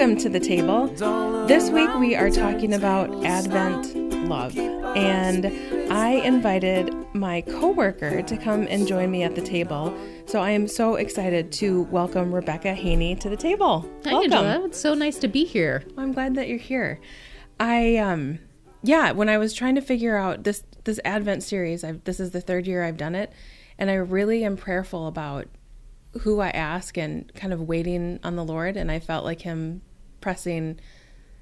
Welcome to the table. This week we are talking about Advent love. And I invited my coworker to come and join me at the table. So I am so excited to welcome Rebekah Haynie to the table. Hi, welcome. Angela. It's so nice to be here. I'm glad that you're here. I um yeah, when I was trying to figure out this this Advent series, I've, this is the third year I've done it, and I really am prayerful about who I ask and kind of waiting on the Lord, and I felt like Him pressing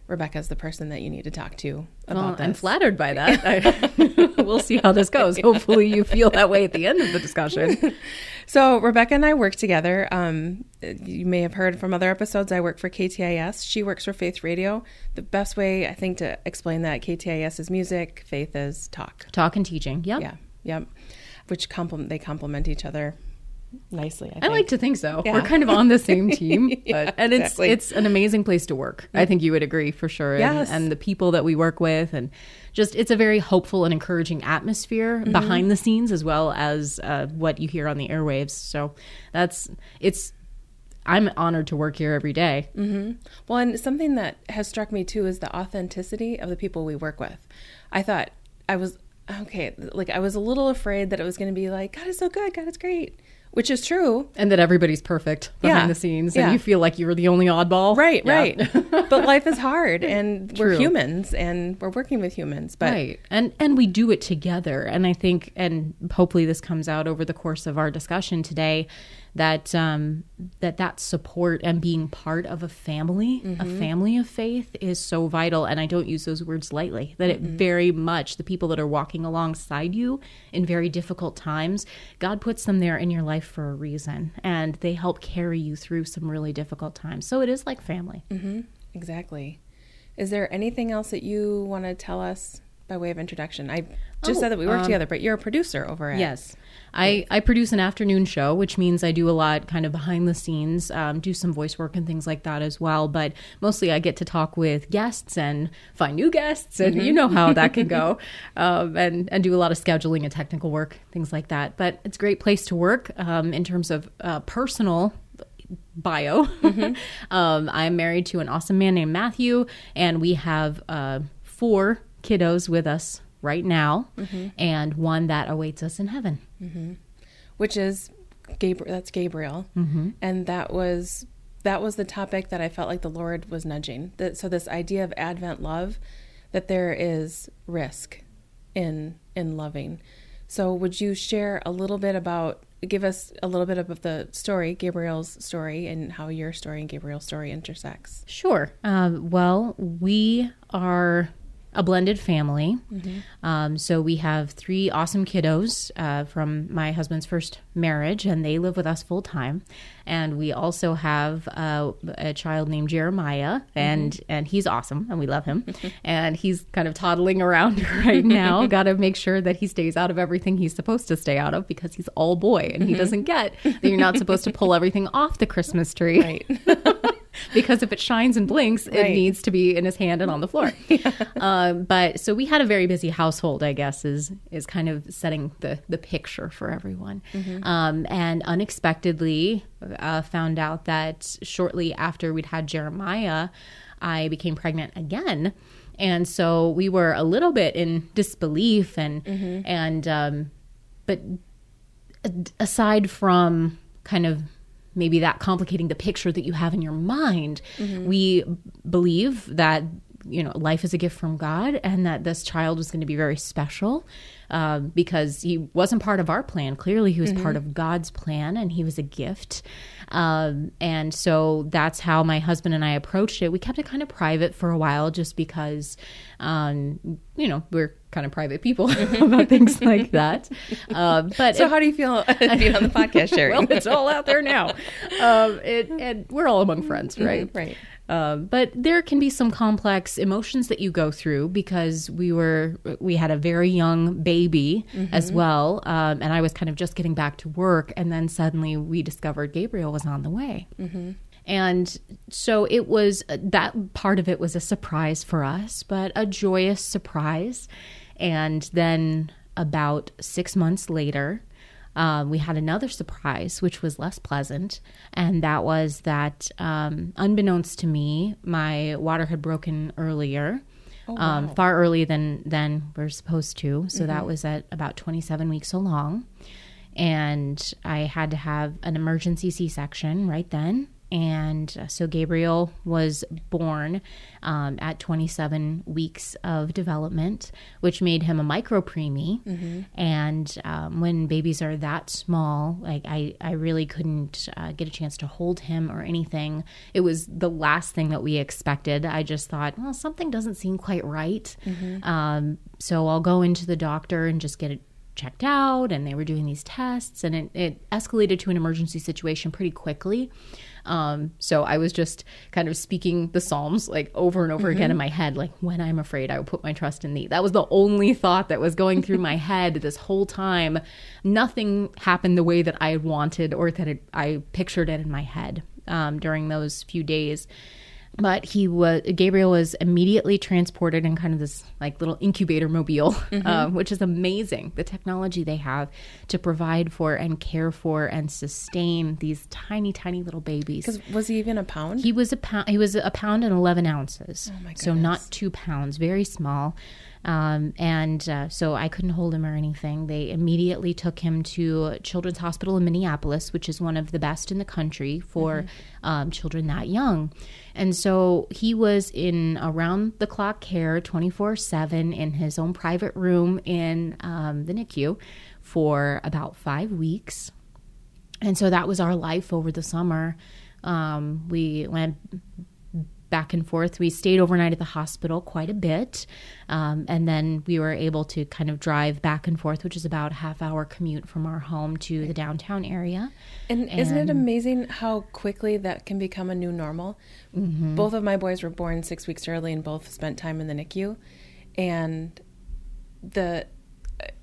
Rebekah's the person that you need to talk to about Well, this. I'm flattered by that. I, we'll see how this goes. Hopefully, you feel that way at the end of the discussion. So Rebecca and I work together. Um, you may have heard from other episodes. I work for KTIS. She works for Faith Radio. The best way I think to explain that KTIS is music, Faith is talk. Talk and teaching. Yep. Yeah, yep. Which complement they complement each other nicely. I, I like to think so. Yeah. We're kind of on the same team, Yeah, but and exactly. it's it's an amazing place to work. I think you would agree for sure. And, Yes. and the people that we work with, and just it's a very hopeful and encouraging atmosphere Mm-hmm. behind the scenes as well as uh, what you hear on the airwaves. So that's it's. I'm honored to work here every day. Well, and something that has struck me too is the authenticity of the people we work with. I thought I was okay. Like I was a little afraid that it was going to be like God is so good, God is great, which is true. and that everybody's perfect behind Yeah. the scenes Yeah. and you feel like you're the only oddball Right, Yeah. right. but life is hard, and we're humans, and we're working with humans. But right and and we do it together and i think and hopefully this comes out over the course of our discussion today that um that that support and being part of a family a family of faith is so vital. And i don't use those words lightly that it very much the people that are walking alongside you in very difficult times god puts them there in your life for a reason. And they help carry you through some really difficult times. So it is like family. Exactly. Is there anything else that you want to tell us by way of introduction? I just Oh, said that we work um, together, but you're a producer over at Yes. I, I produce an afternoon show, which means I do a lot kind of behind the scenes, um, do some voice work and things like that as well. But mostly I get to talk with guests and find new guests, and you know how that can go, um, and, and do a lot of scheduling and technical work, things like that. But it's a great place to work um, in terms of uh, personal bio. um, I'm married to an awesome man named Matthew, and we have uh, four kiddos with us right now, and one that awaits us in heaven. Which is Gabriel. That's Gabriel, mm-hmm. and that was that was the topic that I felt like the Lord was nudging. That so this idea of Advent love, that there is risk in in loving. So would you share a little bit about? Give us a little bit of the story, Gabriel's story, and how your story and Gabriel's story intersects. Sure. Um, well, we are a blended family. Um, so we have three awesome kiddos uh, from my husband's first marriage, and they live with us full time. And we also have uh, a child named Jeremiah, and and he's awesome, and we love him. and he's kind of toddling around right now. Got to make sure that he stays out of everything he's supposed to stay out of because he's all boy, and he doesn't get that you're not supposed to pull everything off the Christmas tree Right. Because if it shines and blinks, it Right. needs to be in his hand and on the floor. um, but so we had a very busy household, I guess, is is kind of setting the the picture for everyone. Um, and unexpectedly, uh, found out that shortly after we'd had Jeremiah, I became pregnant again. And so we were a little bit in disbelief and and um, but aside from kind of maybe that complicating the picture that you have in your mind, mm-hmm. we believe that you know life is a gift from God and that this child was going to be very special um, because he wasn't part of our plan. Clearly, he was part of God's plan and he was a gift. Um, and so that's how my husband and I approached it. We kept it kind of private for a while just because, um, you know, we're kind of private people about things like that. Uh, but So it- how do you feel being on the podcast, Sherry? well, it's all out there now. Um, it, and we're all among friends, right? right. Um, but there can be some complex emotions that you go through because we were we had a very young baby as well, um, and I was kind of just getting back to work, and then suddenly we discovered Gabriel was on the way. And so it was that part of it was a surprise for us, but a joyous surprise. And then about six months later, um, we had another surprise, which was less pleasant. And that was that, um, unbeknownst to me, my water had broken earlier. Um, far earlier than than we're supposed to. So that was at about 27 weeks along, and I had to have an emergency C-section right then. And uh, so Gabriel was born um, at 27 weeks of development, which made him a micro preemie. And um, when babies are that small, like I, I really couldn't uh, get a chance to hold him or anything. It was the last thing that we expected. I just thought, well, something doesn't seem quite right. Um, so I'll go into the doctor and just get it checked out and they were doing these tests and it, it escalated to an emergency situation pretty quickly um, so i was just kind of speaking the psalms like over and over again in my head like when i'm afraid i will put my trust in thee. That was the only thought that was going through my head this whole time. Nothing happened the way that i wanted or that it, i pictured it in my head um, during those few days but he was Gabriel was immediately transported in kind of this like little incubator mobile, uh, which is amazing. The technology they have to provide for and care for and sustain these tiny, tiny little babies. Because was he even a pound? He was a pound. He was a pound and eleven ounces. Oh my so not two pounds, very small. Um, and uh, so I couldn't hold him or anything. They immediately took him to Children's Hospital in Minneapolis, which is one of the best in the country for um, children that young. And so he was in around the clock care 24 7 in his own private room in um, the NICU for about five weeks. And so that was our life over the summer. Um, we went back and forth. We stayed overnight at the hospital quite a bit. Um, and then we were able to kind of drive back and forth, which is about a half hour commute from our home to the downtown area. And isn't it amazing how quickly that can become a new normal? Mm-hmm. Both of my boys were born six weeks early, and both spent time in the NICU, and the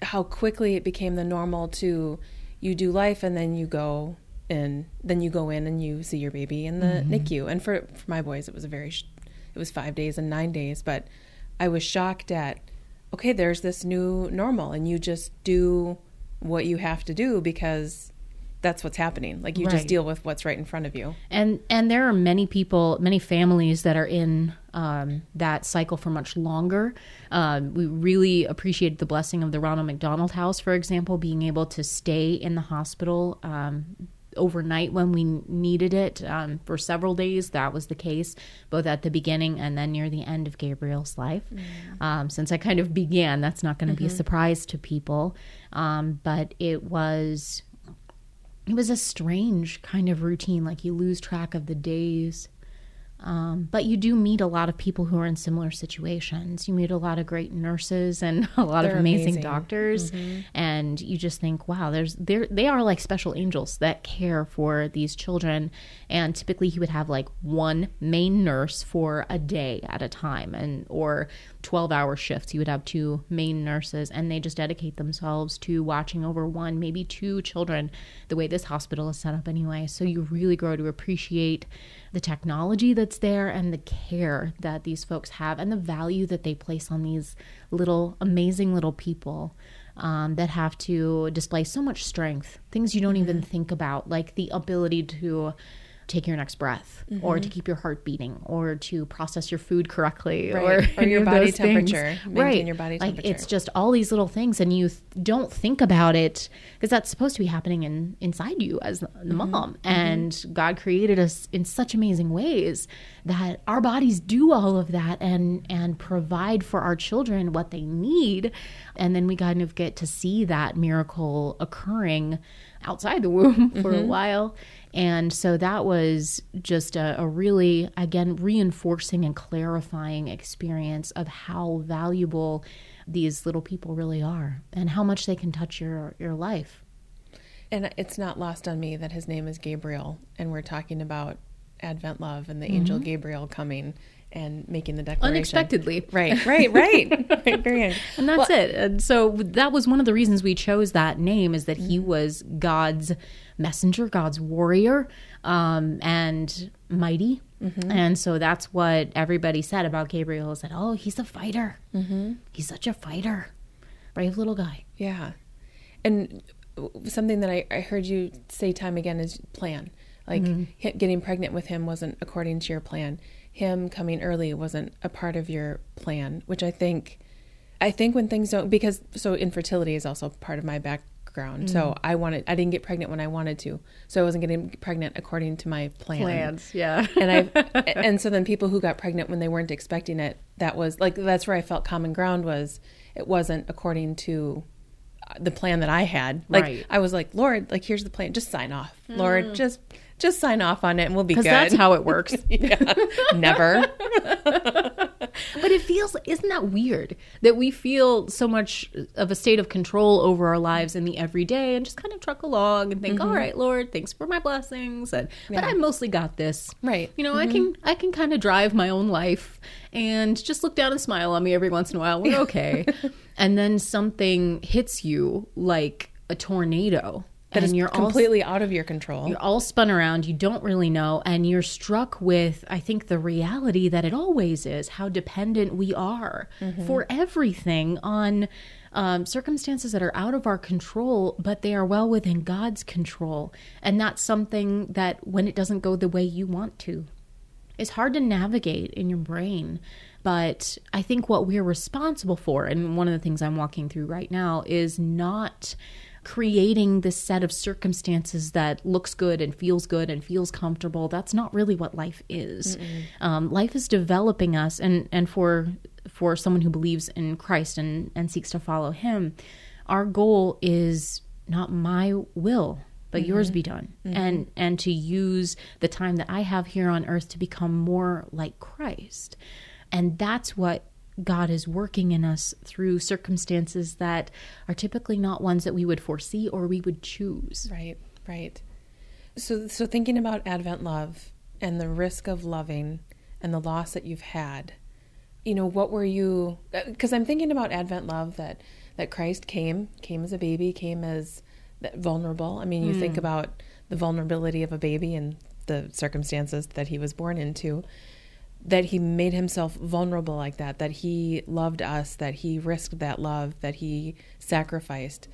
how quickly it became the normal to you do life and then you go and then you go in and you see your baby in the Mm-hmm. NICU. And for for my boys, it was a very sh- it was five days and nine days, but I was shocked at okay, there's this new normal, and you just do what you have to do because that's what's happening. Like you just deal with what's right in front of you. and and there are many people many families that are in um, that cycle for much longer um, we really appreciated the blessing of the ronald mcdonald house for example being able to stay in the hospital um, overnight when we needed it um, for several days that was the case both at the beginning and then near the end of gabriel's life. Um, since i kind of began that's not going to be a surprise to people. Um, but it was it was a strange kind of routine like you lose track of the days um, but you do meet a lot of people who are in similar situations. You meet a lot of great nurses and a lot They're of amazing, amazing. doctors. And you just think wow there's there they are like special angels that care for these children. And typically he would have like one main nurse for a day at a time and or 12 hour shifts. You would have two main nurses and they just dedicate themselves to watching over one maybe two children the way this hospital is set up anyway. So you really grow to appreciate the technology that's there and the care that these folks have and the value that they place on these little amazing little people um, that have to display so much strength things you don't even think about like the ability to take your next breath or to keep your heart beating or to process your food correctly Right. or, Or your body things. temperature. Maintain right your body like it's just all these little things and you th- don't think about it because that's supposed to be happening in inside you as the Mm-hmm. mom and god created us in such amazing ways that our bodies do all of that and and provide for our children what they need and then we kind of get to see that miracle occurring outside the womb for Mm-hmm. a while and so that was just a, a really again reinforcing and clarifying experience of how valuable these little people really are and how much they can touch your your life. And it's not lost on me that his name is Gabriel, and we're talking about Advent love and the mm-hmm. angel Gabriel coming and making the declaration. Unexpectedly. Right, right, right. right very and that's it. And so that was one of the reasons we chose that name is that he mm-hmm. was god's messenger god's warrior um, and mighty and so that's what everybody said about gabriel is that oh he's a fighter mm-hmm. he's such a fighter brave little guy. Yeah. And something that I, I heard you say time again is plan. Like hi- getting pregnant with him wasn't according to your plan. Him coming early wasn't a part of your plan, which I think, I think when things don't, because so infertility is also part of my background. So I wanted, I didn't get pregnant when I wanted to. So I wasn't getting pregnant according to my plan. Plans. Yeah. and I and so then people who got pregnant when they weren't expecting it, that was like that's where I felt common ground was it wasn't according to uh, the plan that I had. Like Right. I was like, Lord, like here's the plan. Just sign off, Lord. Just just sign off on it, and we'll be good. That's how it works. yeah. Never. But it feels, isn't that weird that we feel so much of a state of control over our lives in the everyday and just kind of truck along and think, mm-hmm. "All right, Lord, thanks for my blessings. And, But I mostly got this. Right. You know, I can, mm-hmm. I can kind of drive my own life and just look down and smile on me every once in a while. We're okay. and then something hits you like a tornado. That and you're all completely out of your control. you're all spun around, you don't really know, and you're struck with, I think, the reality that it always is how dependent we are for everything on um, circumstances that are out of our control, but they are well within God's control. And that's something that when it doesn't go the way you want to, is hard to navigate in your brain. But I think what we're responsible for, and one of the things I'm walking through right now, is not creating this set of circumstances that looks good and feels good and feels comfortable. That's not really what life is. Um, life is developing us, and and for for someone who believes in Christ and and seeks to follow Him, our goal is not my will but yours be done and and to use the time that i have here on earth to become more like christ and that's what god is working in us through circumstances that are typically not ones that we would foresee or we would choose Right, right. So, so thinking about Advent love and the risk of loving and the loss that you've had, you know, what were you? Uh, because I'm thinking about Advent love that that Christ came, came as a baby, came as that vulnerable. I mean, you think hmm. about the vulnerability of a baby and the circumstances that he was born into. That he made himself vulnerable like that. That he loved us. That he risked that love. That he sacrificed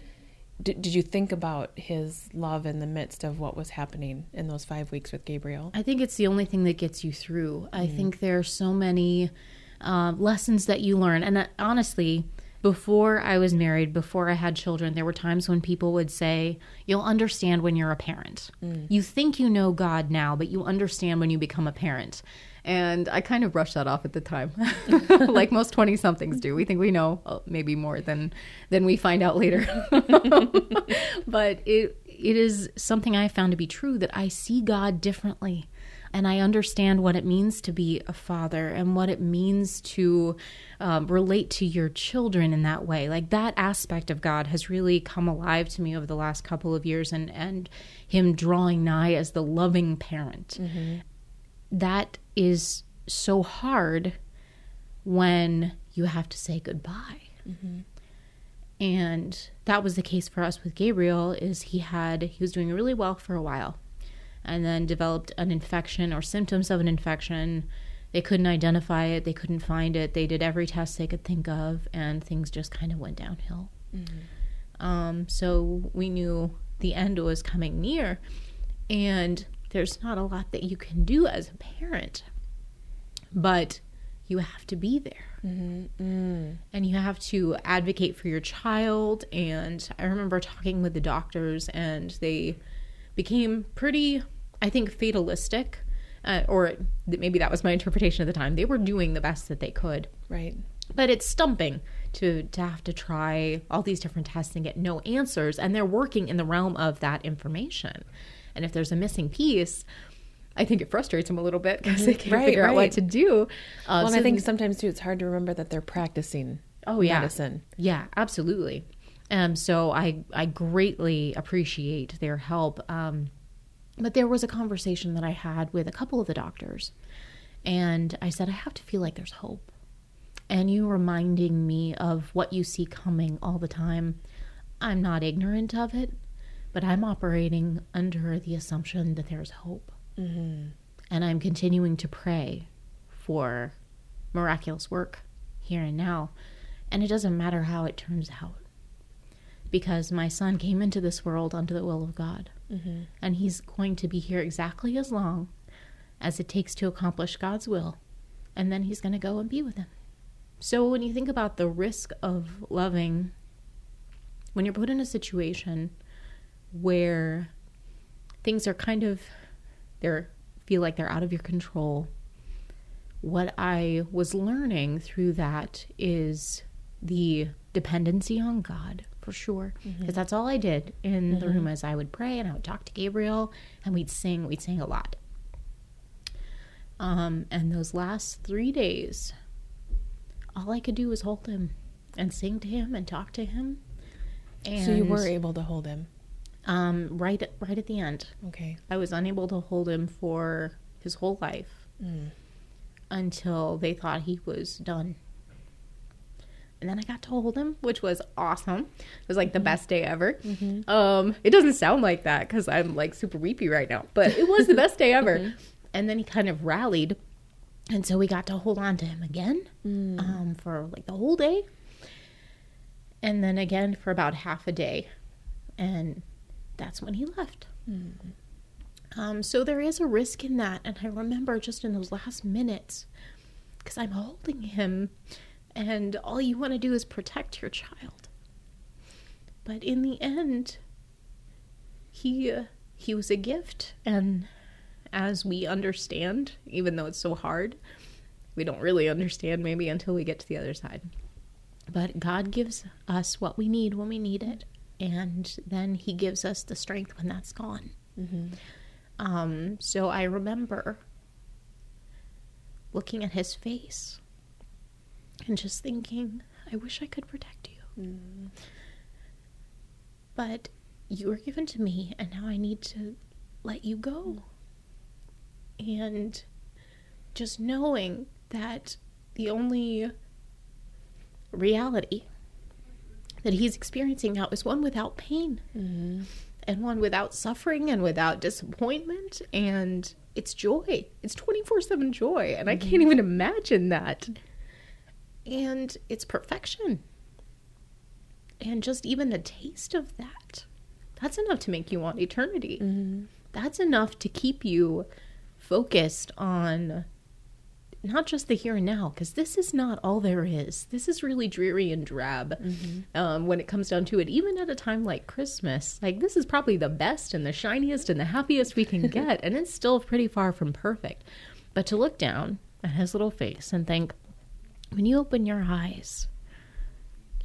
did, did you think about his love in the midst of what was happening in those five weeks with Gabriel? I think it's the only thing that gets you through. I think there are so many uh, lessons that you learn. And uh, honestly, before I was married, before I had children, there were times when people would say, You'll understand when you're a parent. You think you know God now, but you understand when you become a parent. And I kind of brushed that off at the time, like most 20 somethings do. We think we know uh, maybe more than, than we find out later. but it, it is something I found to be true that I see God differently and I understand what it means to be a father and what it means to um, relate to your children in that way. Like that aspect of God has really come alive to me over the last couple of years, and and Him drawing nigh as the loving parent. That is so hard when you have to say goodbye. And that was the case for us with Gabriel is he had he was doing really well for a while and then developed an infection or symptoms of an infection. They couldn't identify it, they couldn't find it. They did every test they could think of, and things just kind of went downhill. Um, so we knew the end was coming near, and there's not a lot that you can do as a parent, but you have to be there and you have to advocate for your child. And I remember talking with the doctors, and they became pretty, I think, fatalistic. Uh, or th- maybe that was my interpretation at the time. They were doing the best that they could, Right. but it's stumping to to have to try all these different tests and get no answers. And they're working in the realm of that information. And if there's a missing piece, I think it frustrates them a little bit because they can't Right, figure out what to do. Uh, Well, and so I think sometimes too, it's hard to remember that they're practicing. Oh yeah, medicine. Yeah, absolutely. Um, so I I greatly appreciate their help. Um, but there was a conversation that I had with a couple of the doctors, and I said I have to feel like there's hope. And you reminding me of what you see coming all the time. I'm not ignorant of it, but I'm operating under the assumption that there's hope. And I'm continuing to pray for miraculous work here and now. And it doesn't matter how it turns out. because my son came into this world under the will of God. Mm-hmm. And he's going to be here exactly as long as it takes to accomplish God's will. And then he's going to go and be with him. So when you think about the risk of loving, when you're put in a situation where things are kind of they're feel like they're out of your control, what I was learning through that is the dependency on God for sure. Because that's all I did in the room as I would pray and I would talk to Gabriel and we'd sing. We'd sing a lot. Um, and those last three days, all I could do was hold him and sing to him and talk to him. And So you were able to hold him. Um, right at, right at the end. Okay. I was unable to hold him for his whole life Mm. until they thought he was done. And then I got to hold him, which was awesome. It was like the best day ever. Um, it doesn't sound like that because I'm like super weepy right now, but it was the best day ever. And then he kind of rallied, and so we got to hold on to him again um, for like the whole day, and then again for about half a day, and that's when he left. Um, so there is a risk in that. And I remember just in those last minutes, because I'm holding him, and all you want to do is protect your child. But in the end, he uh, he was a gift, and as we understand, even though it's so hard, we don't really understand maybe until we get to the other side. But God gives us what we need when we need it, and then He gives us the strength when that's gone. Mm-hmm. Um, so I remember looking at his face and just thinking, I wish I could protect you. Mm-hmm. But you were given to me, and now I need to let you go. Mm-hmm. And just knowing that the only reality that he's experiencing now is one without pain mm-hmm. and one without suffering and without disappointment. And it's joy. It's 24/7 joy. And I can't mm-hmm. even imagine that. And it's perfection. And just even the taste of that that's enough to make you want eternity. Mm-hmm. That's enough to keep you focused on not just the here and now, because this is not all there is. This is really dreary and drab um, when it comes down to it. Even at a time like Christmas, like this is probably the best and the shiniest and the happiest we can get, and it's still pretty far from perfect. But to look down at his little face and think, when you open your eyes,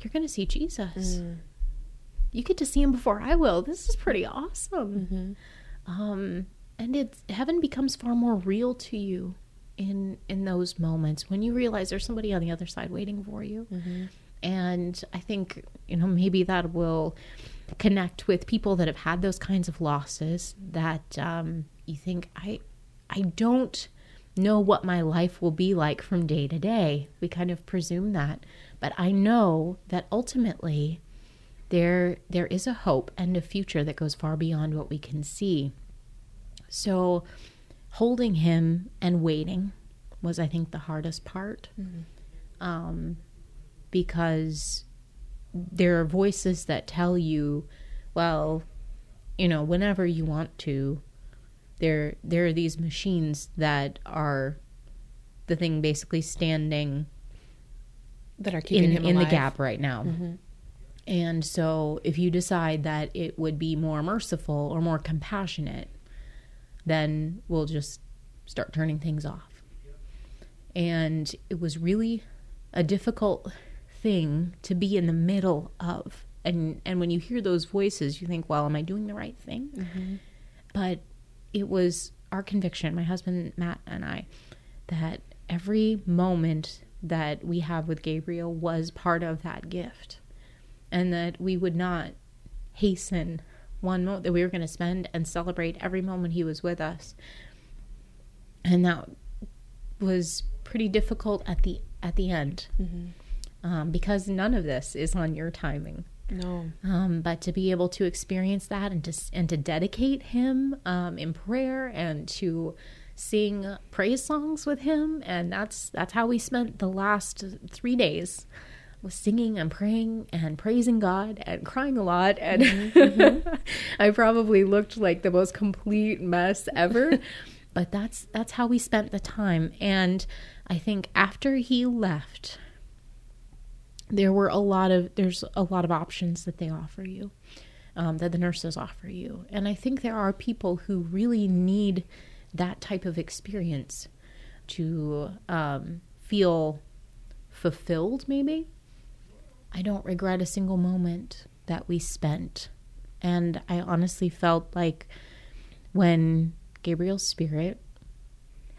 you're going to see Jesus. You get to see him before I will. This is pretty awesome. Um, and it's heaven becomes far more real to you in in those moments when you realize there's somebody on the other side waiting for you. And I think you know maybe that will connect with people that have had those kinds of losses that um, you think I I don't know what my life will be like from day to day. We kind of presume that, but I know that ultimately there there is a hope and a future that goes far beyond what we can see. So holding him and waiting was I think the hardest part. Um because there are voices that tell you, well, you know, whenever you want to, there there are these machines that are the thing basically standing That are keeping in, him in the gap right now. And so if you decide that it would be more merciful or more compassionate, then we'll just start turning things off. And it was really a difficult thing to be in the middle of. And and when you hear those voices, you think, well, am I doing the right thing? Mm-hmm. But it was our conviction, my husband Matt and I, that every moment that we have with Gabriel was part of that gift. And that we would not hasten one moment that we were going to spend and celebrate every moment he was with us. And that was pretty difficult at the at the end um, because none of this is on your timing. No. Um, but to be able to experience that and to and to dedicate him um, in prayer and to sing praise songs with him, and that's that's how we spent the last three days. Was singing and praying and praising God and crying a lot. And Mm-hmm, I probably looked like the most complete mess ever. but that's that's how we spent the time. And I think after he left, there were a lot of there's a lot of options that they offer you um, that the nurses offer you and i think there are people who really need that type of experience to um, feel fulfilled maybe i don't regret a single moment that we spent and i honestly felt like when gabriel's spirit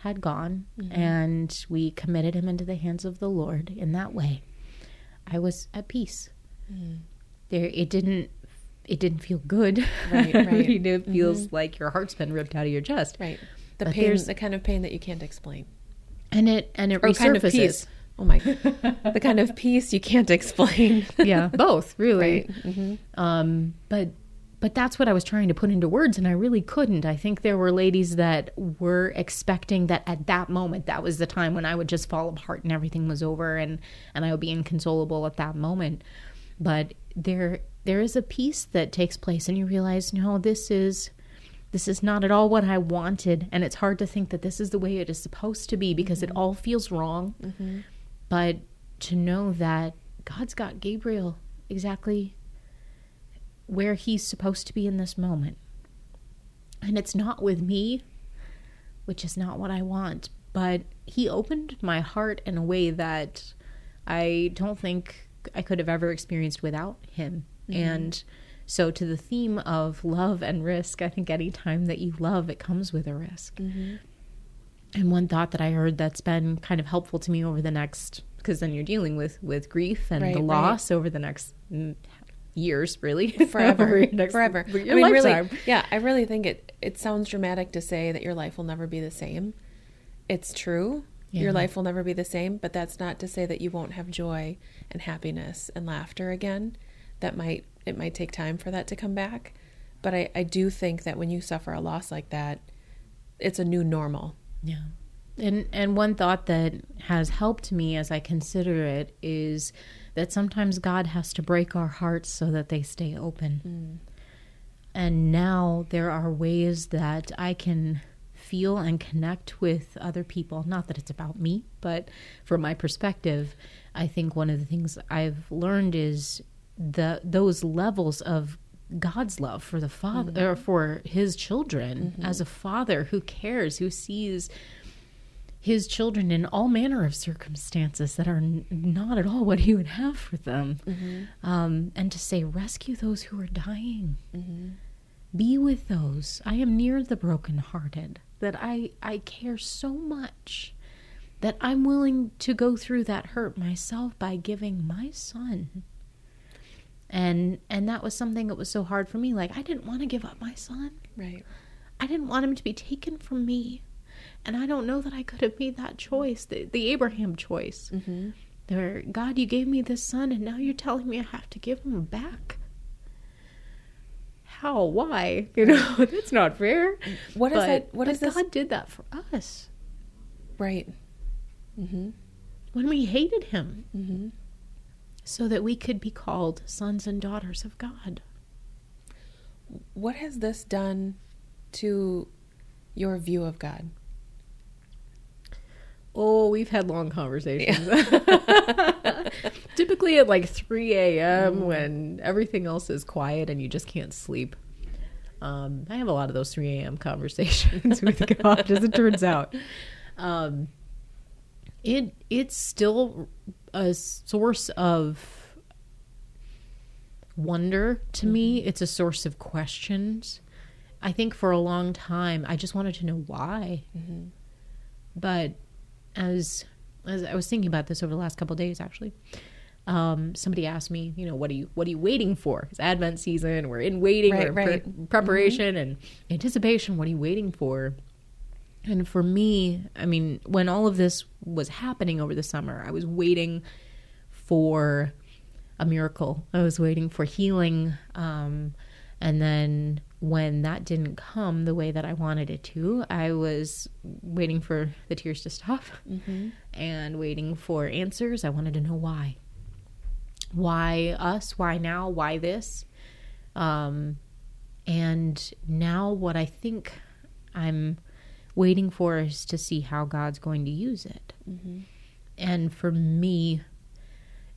had gone mm-hmm. and we committed him into the hands of the lord in that way I was at peace. Mm. There, it didn't. It didn't feel good. Right, right. You know, it mm-hmm. feels like your heart's been ripped out of your chest, Right. The But pain, the kind of pain that you can't explain. and it and it Or kind of resurfaces. peace. Oh my. the kind of peace you can't explain. yeah, both really. Right. hmm Um, but but that's what I was trying to put into words, and I really couldn't. I think there were ladies that were expecting that at that moment, that was the time when I would just fall apart and everything was over, and and I would be inconsolable at that moment. But there there is a peace that takes place, and you realize, no, this is this is not at all what I wanted, and it's hard to think that this is the way it is supposed to be because it all feels wrong. But to know that God's got Gabriel exactly where he's supposed to be in this moment. And it's not with me, which is not what I want, but he opened my heart in a way that I don't think I could have ever experienced without him. Mm-hmm. And so, to the theme of love and risk, I think any time that you love, it comes with a risk. Mm-hmm. And one thought that I heard that's been kind of helpful to me over the next, because then you're dealing with with grief and Right, the right. loss over the next mm, years, really, Forever. Next- Forever. I mean, really, lifetime. yeah, I really think it, it sounds dramatic to say that your life will never be the same. It's true. Yeah. Your life will never be the same, but that's not to say that you won't have joy and happiness and laughter again. That might, it might take time for that to come back. But I, I do think that when you suffer a loss like that, it's a new normal. Yeah. And and one thought that has helped me as I consider it is that sometimes God has to break our hearts so that they stay open. Mm. And now there are ways that I can feel and connect with other people. Not that it's about me, but from my perspective, I think one of the things I've learned is the those levels of God's love for the father mm-hmm. or for his children mm-hmm. as a father who cares, who sees his children in all manner of circumstances that are n- not at all what he would have for them. Mm-hmm. Um, and to say, rescue those who are dying. Be with those. I am near the brokenhearted. That I, I care so much that I'm willing to go through that hurt myself by giving my son. And and that was something that was so hard for me. Like I didn't want to give up my son. Right. I didn't want him to be taken from me. And I don't know that I could have made that choice, the, the Abraham choice. Mm-hmm. There, God, you gave me this son, and now you're telling me I have to give him back. How? Why? You know, that's not fair. What is but, that? What but is this? God did that for us Right. Mm-hmm. When we hated him, so that we could be called sons and daughters of God. What has this done to your view of God? Oh, we've had long conversations. Typically at like 3 a.m. when everything else is quiet and you just can't sleep. Um, I have a lot of those 3 a.m. conversations with God, as it turns out. Um, it it's still a source of wonder to me. Mm-hmm. It's a source of questions. I think for a long time I just wanted to know why. Mm-hmm. But as as I was thinking about this over the last couple of days, actually, um, somebody asked me, you know, what are you what are you waiting for? It's Advent season. We're in waiting, Right, in pre- right. preparation mm-hmm. and anticipation. What are you waiting for? And for me, I mean, when all of this was happening over the summer, I was waiting for a miracle. I was waiting for healing. Um, and then when that didn't come the way that I wanted it to, I was waiting for the tears to stop and waiting for answers. I wanted to know why. why us? Why now? Why this? Um, and now what I think I'm waiting for is to see how God's going to use it. And for me,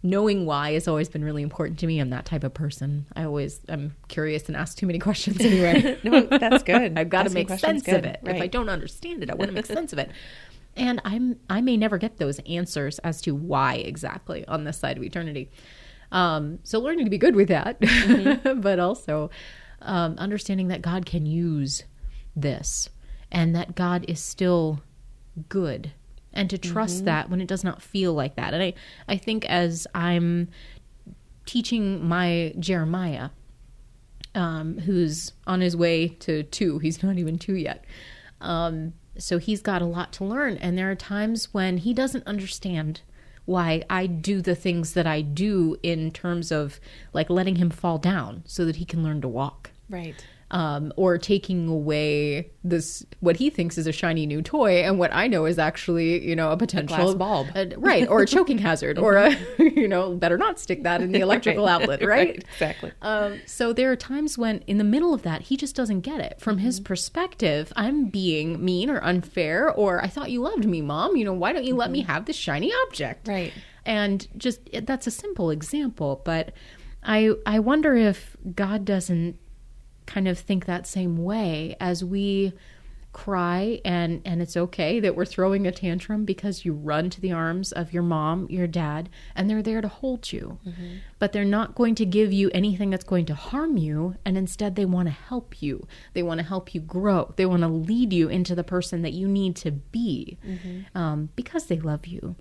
knowing why has always been really important to me. I'm that type of person. I always I'm curious and ask too many questions anyway. No, that's good. I've got to make sense of good. it. If I don't understand it, I want to make sense of it. And I'm I may never get those answers as to why exactly on this side of eternity. Um, so learning to be good with that, but also um, understanding that God can use this and that God is still good and to trust that when it does not feel like that. And I, I think as I'm teaching my Jeremiah, um, who's on his way to two, he's not even two yet. Um, so he's got a lot to learn. And there are times when he doesn't understand why I do the things that I do in terms of like letting him fall down so that he can learn to walk Right. Um, or taking away this what he thinks is a shiny new toy, and what I know is actually you know a potential glass bulb. uh, right, or a choking hazard, or a you know better not stick that in the electrical outlet, right? Exactly. Um, so there are times when, in the middle of that, he just doesn't get it. From his perspective, I'm being mean or unfair, or I thought you loved me, mom. You know, why don't you let me have this shiny object? Right. And just that's a simple example, but I I wonder if God doesn't kind of think that same way as we cry and and it's okay that we're throwing a tantrum because you run to the arms of your mom, your dad, and they're there to hold you. But they're not going to give you anything that's going to harm you and instead they want to help you. They want to help you grow. They want to lead you into the person that you need to be um, because they love you.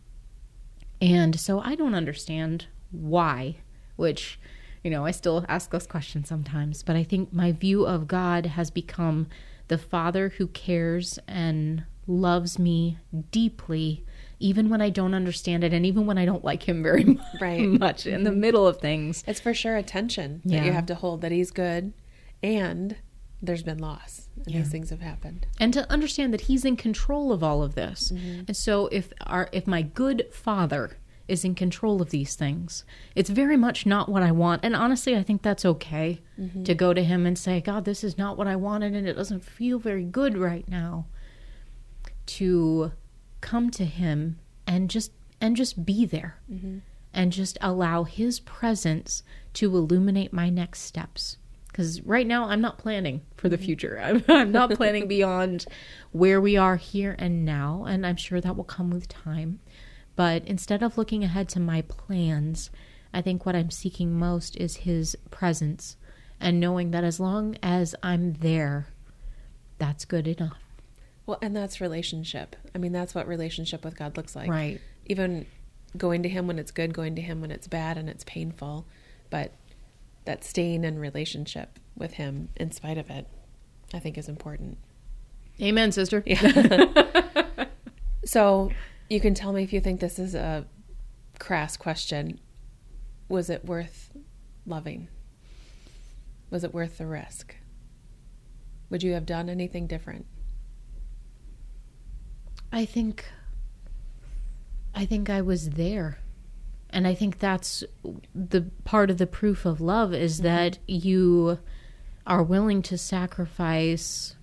And so I don't understand why, which, you know, I still ask those questions sometimes, but I think my view of God has become the Father who cares and loves me deeply, even when I don't understand it and even when I don't like him very mu- Right. much in the mm-hmm. middle of things. It's for sure attention that Yeah. you have to hold that he's good and there's been loss and Yeah. these things have happened. and to understand that he's in control of all of this. Mm-hmm. And so if our if my good father is in control of these things, it's very much not what I want. And honestly, I think that's okay mm-hmm. to go to him and say, "God, this is not what I wanted and it doesn't feel very good right now." To come to him and just and just be there. Mm-hmm. And just allow his presence to illuminate my next steps because right now I'm not planning for the mm-hmm. future. I'm, I'm not planning beyond where we are here and now, and I'm sure that will come with time. But instead of looking ahead to my plans, I think what I'm seeking most is His presence and knowing that as long as I'm there, that's good enough. Well, and that's relationship. I mean, that's what relationship with God looks like. Right. Even going to him when it's good, going to him when it's bad and it's painful, but that staying in relationship with him in spite of it, I think is important. Amen, sister. So you can tell me if you think this is a crass question. Was it worth loving? Was it worth the risk? Would you have done anything different? I think I think I was there. And I think that's the part of the proof of love is mm-hmm. that you are willing to sacrifice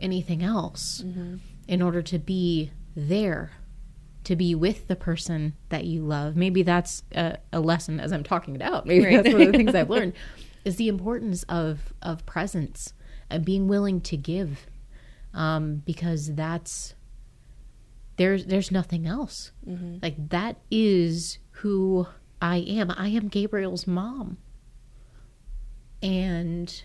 anything else mm-hmm. in order to be there, to be with the person that you love. Maybe that's a, a lesson as I'm talking it out. Maybe Right. that's one of the things I've learned is the importance of of presence and being willing to give, um, because that's there's there's nothing else. Like that is who I am. I am Gabriel's mom. And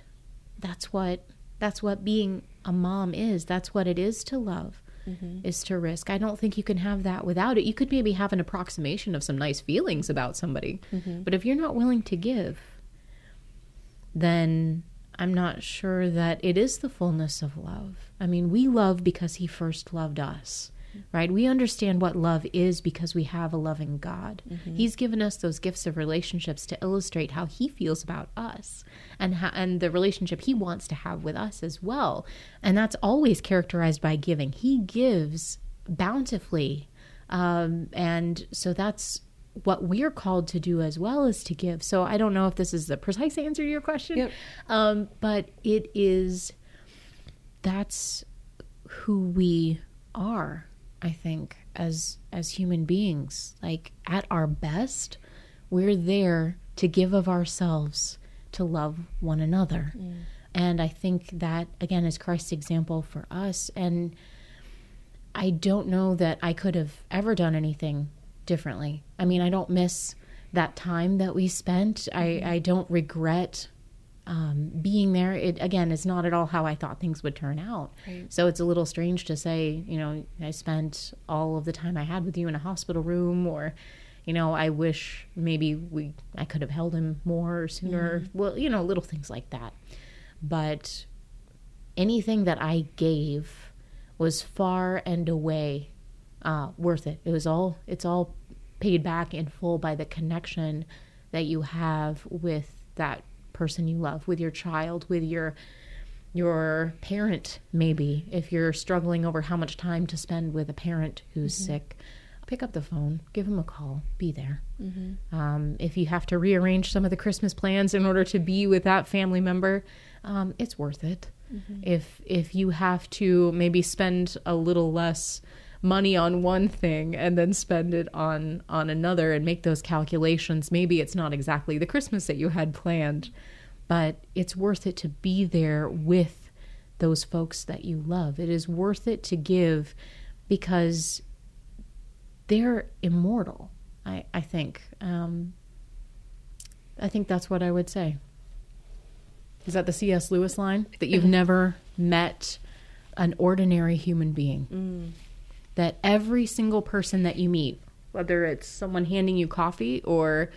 that's what that's what being a mom is. That's what it is to love. Mm-hmm. Is to risk. I don't think you can have that without it. You could maybe have an approximation of some nice feelings about somebody. Mm-hmm. But if you're not willing to give, then I'm not sure that it is the fullness of love. I mean, we love because he first loved us, right? We understand what love is because we have a loving God. He's given us those gifts of relationships to illustrate how he feels about us and how, and the relationship he wants to have with us as well. And that's always characterized by giving. He gives bountifully. Um, and so that's what we're called to do as well is to give. So I don't know if this is the precise answer to your question, Yep. um, but it is that's who we are. I think as as human beings, like at our best, we're there to give of ourselves to love one another. Mm. And I think that again is Christ's example for us and I don't know that I could have ever done anything differently. I mean, I don't miss that time that we spent. I, mm-hmm. I don't regret um, being there. It again is not at all how I thought things would turn out. Right. So it's a little strange to say, you know, I spent all of the time I had with you in a hospital room, or, you know, I wish maybe we I could have held him more or sooner. Well, you know, little things like that. But anything that I gave was far and away uh, worth it. It was all it's all paid back in full by the connection that you have with that person you love, with your child, with your your parent maybe. If you're struggling over how much time to spend with a parent who's sick pick up the phone give them a call be there. Um, if you have to rearrange some of the christmas plans in order to be with that family member um, it's worth it. If if you have to maybe spend a little less money on one thing and then spend it on on another and make those calculations. Maybe it's not exactly the christmas that you had planned but it's worth it to be there with those folks that you love. It is worth it to give because they're immortal i i think. Um i think that's what i would say. Is that the cs lewis line? That you've never met an ordinary human being that every single person that you meet, whether it's someone handing you coffee or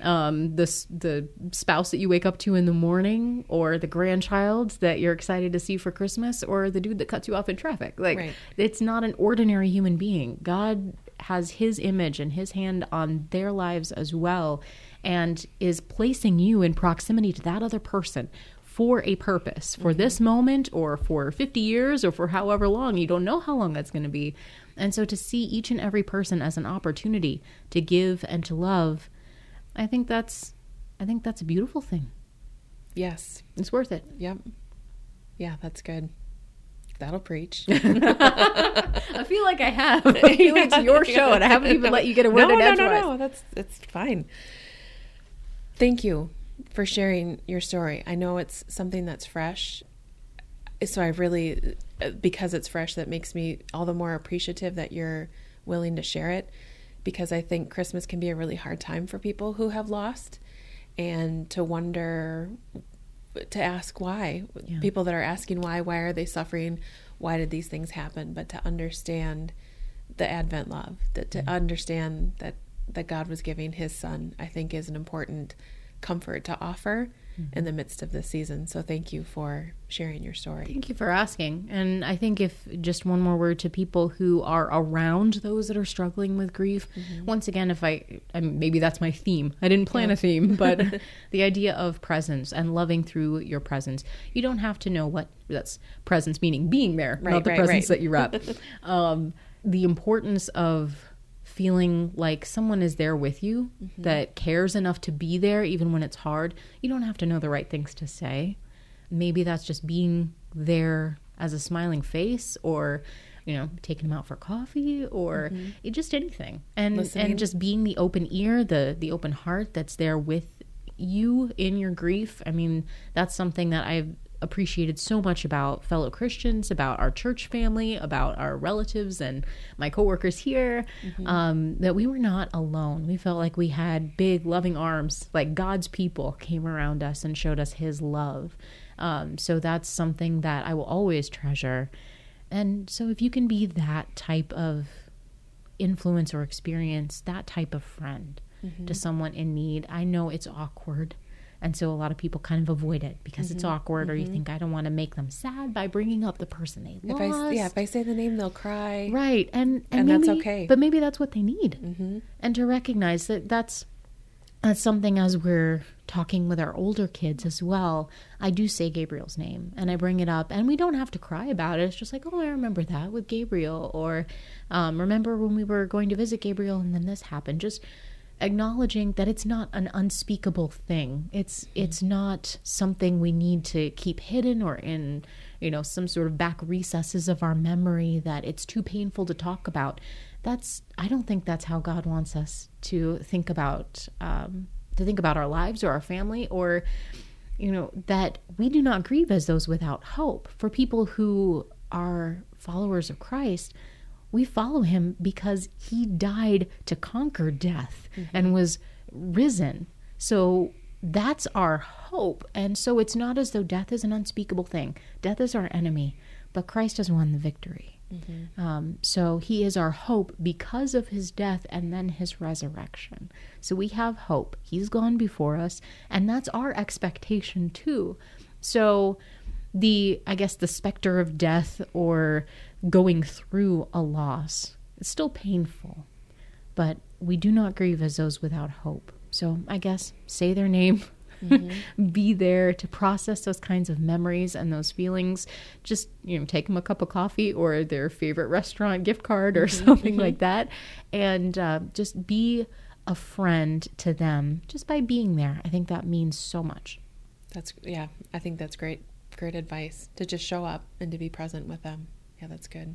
um, the the spouse that you wake up to in the morning, or the grandchild that you're excited to see for Christmas, or the dude that cuts you off in traffic, like Right. it's not an ordinary human being. God has His image and His hand on their lives as well, and is placing you in proximity to that other person for a purpose for this moment or for 50 years or for however long you don't know how long that's going to be and so to see each and every person as an opportunity to give and to love i think that's i think that's a beautiful thing Yes. it's worth it Yep. Yeah, that's good. That'll preach. i feel like i have i feel like it's your show and i haven't even let you get a word no, in no, no, edgewise. no. That's it's fine. Thank you for sharing your story. I know it's something that's fresh, so I really, because it's fresh, that makes me all the more appreciative that you're willing to share it. Because I think Christmas can be a really hard time for people who have lost, and to wonder, to ask why. Yeah. People that are asking why, why are they suffering? Why did these things happen? But to understand the Advent love, that to mm. understand that that God was giving His Son, I think is an important comfort to offer in the midst of this season. So thank you for sharing your story. Thank you for asking. And I think if just one more word to people who are around those that are struggling with grief. Once again, if I, I mean, maybe that's my theme. I didn't plan Yeah. a theme, but the idea of presence and loving through your presence. You don't have to know what that's presence meaning being there, Right, not the right, presence right. that you wrap. um, the importance of feeling like someone is there with you Mm-hmm. that cares enough to be there even when it's hard. You don't have to know the right things to say. Maybe that's just being there as a smiling face or you know taking them out for coffee or it, just anything and Mm-hmm. Listening. and just being the open ear the the open heart that's there with you in your grief i mean that's something that i've appreciated so much about fellow Christians, about our church family, about our relatives and my coworkers here, um, that we were not alone. We felt like we had big, loving arms, like God's people came around us and showed us His love. Um, so that's something that I will always treasure. And so if you can be that type of influence or experience, that type of friend to someone in need, I know it's awkward. And so a lot of people kind of avoid it because it's mm-hmm. awkward, or you mm-hmm. think I don't want to make them sad by bringing up the person they If lost. I yeah, if I say the name, they'll cry. right, and and, And that's maybe- okay. But maybe that's what they need, mm-hmm. and to recognize that that's that's something as we're talking with our older kids as well. I do say Gabriel's name and I bring it up, and we don't have to cry about it. It's just like, oh, I remember that with Gabriel, or um, remember when we were going to visit Gabriel and then this happened. Just acknowledging that it's not an unspeakable thing. It's it's not something we need to keep hidden or in you know some sort of back recesses of our memory that it's too painful to talk about. That's I don't think that's how God wants us to think about um, to think about our lives or our family or you know that we do not grieve as those without hope. For people who are followers of Christ, we follow him because he died to conquer death mm-hmm. and was risen. So that's our hope. And so it's not as though death is an unspeakable thing. Death is our enemy, but Christ has won the victory. Mm-hmm. Um, so he is our hope because of his death and then his resurrection. So we have hope. He's gone before us, and that's our expectation too. So the, I guess, the specter of death or going through a loss. It's still painful, but we do not grieve as those without hope. So I guess say their name, mm-hmm. be there to process those kinds of memories and those feelings. Just, you know, take them a cup of coffee or their favorite restaurant gift card or mm-hmm. something like mm-hmm. that. And uh, just be a friend to them just by being there. I think that means so much. That's, yeah, I think that's great. Great advice to just show up and to be present with them. Yeah, that's good.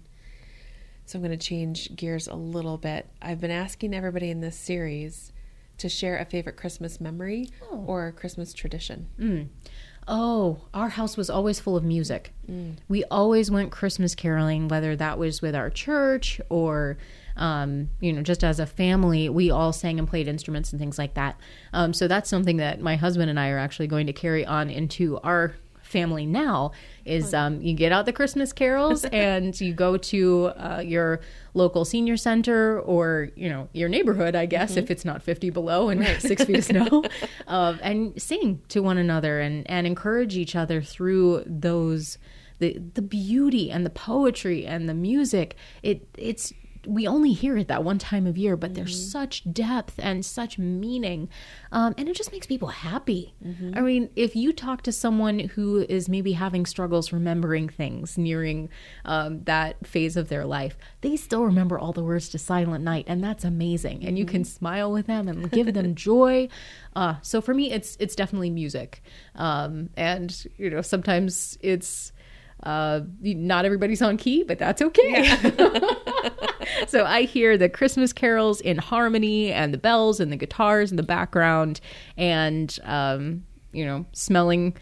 So I'm going to change gears a little bit. I've been asking everybody in this series to share a favorite Christmas memory oh. or a Christmas tradition. Mm. Oh, our house was always full of music. Mm. We always went Christmas caroling, whether that was with our church or, um, you know, just as a family. We all sang and played instruments and things like that. Um, so that's something that my husband and I are actually going to carry on into our family now is um, you get out the Christmas carols and you go to uh, your local senior center or you know your neighborhood, I guess, mm-hmm. if it's not fifty below and right. six feet of snow, uh, and sing to one another and and encourage each other through those the the beauty and the poetry and the music. It it's we only hear it that one time of year, but mm-hmm. there's such depth and such meaning. Um, and it just makes people happy. Mm-hmm. I mean, if you talk to someone who is maybe having struggles remembering things nearing um, that phase of their life, they still remember all the words to Silent Night, and that's amazing. Mm-hmm. And you can mm-hmm. smile with them and give them joy. Uh, so for me, it's it's definitely music, um, and you know sometimes it's uh, not everybody's on key, but that's okay. Yeah. so I hear the Christmas carols in harmony and the bells and the guitars in the background and, um, you know, smelling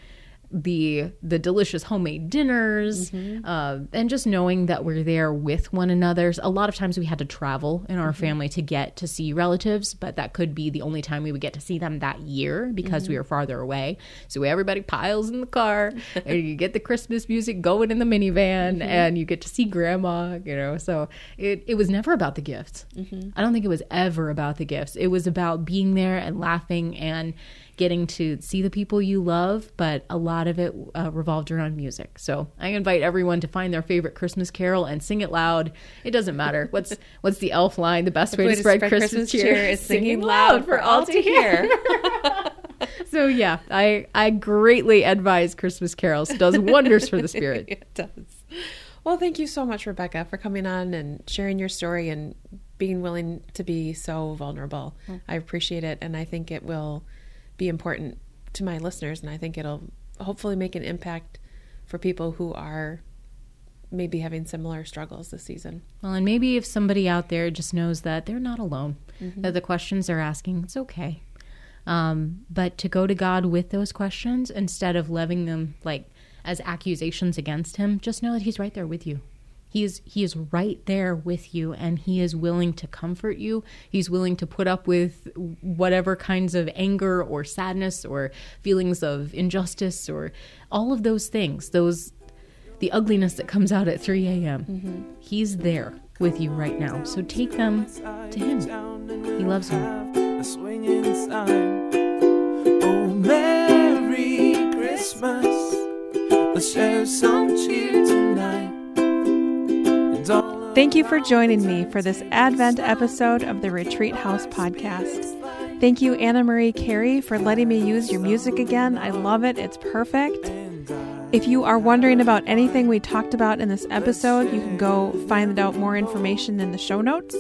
the the delicious homemade dinners mm-hmm. uh, and just knowing that we're there with one another a lot of times we had to travel in our mm-hmm. family to get to see relatives but that could be the only time we would get to see them that year because mm-hmm. we were farther away so everybody piles in the car and you get the christmas music going in the minivan mm-hmm. and you get to see grandma you know so it, it was never about the gifts mm-hmm. i don't think it was ever about the gifts it was about being there and laughing and getting to see the people you love, but a lot of it uh, revolved around music. So I invite everyone to find their favorite Christmas carol and sing it loud. It doesn't matter what's what's the elf line. The best way, way, to spread, spread Christmas, Christmas, cheer is singing loud for all to hear. so yeah, I I greatly advise Christmas carols. It does wonders for the spirit. it does. Well, thank you so much, Rebekah, for coming on and sharing your story and being willing to be so vulnerable. Mm. I appreciate it, and I think it will be important to my listeners, and I think it'll hopefully make an impact for people who are maybe having similar struggles this season. Well, and maybe if somebody out there just knows that they're not alone, mm-hmm. that the questions they're asking, it's okay. Um, but to go to God with those questions instead of levying them like as accusations against Him, just know that He's right there with you. He is he is right there with you and he is willing to comfort you. He's willing to put up with whatever kinds of anger or sadness or feelings of injustice or all of those things. Those the ugliness that comes out at 3 a.m. Mm-hmm. He's there with you right now. So take them to him. He loves you. Oh, Merry Christmas. Let's share some cheer tonight. Thank you for joining me for this Advent episode of the Retreat House podcast. Thank you, Anna Marie Carey, for letting me use your music again. I love it, it's perfect. If you are wondering about anything we talked about in this episode, you can go find out more information in the show notes.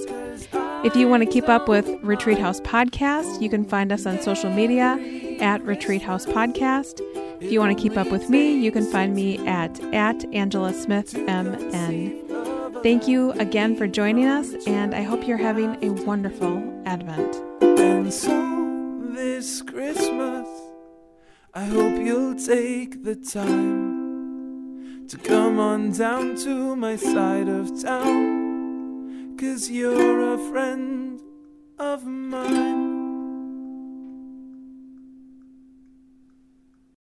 If you want to keep up with Retreat House Podcast, you can find us on social media at Retreat House Podcast. If you want to keep up with me, you can find me at at Angela Smith MN. Thank you again for joining us, and I hope you're having a wonderful Advent. And so this Christmas, I hope you'll take the time to come on down to my side of town. Cause you're a friend of mine.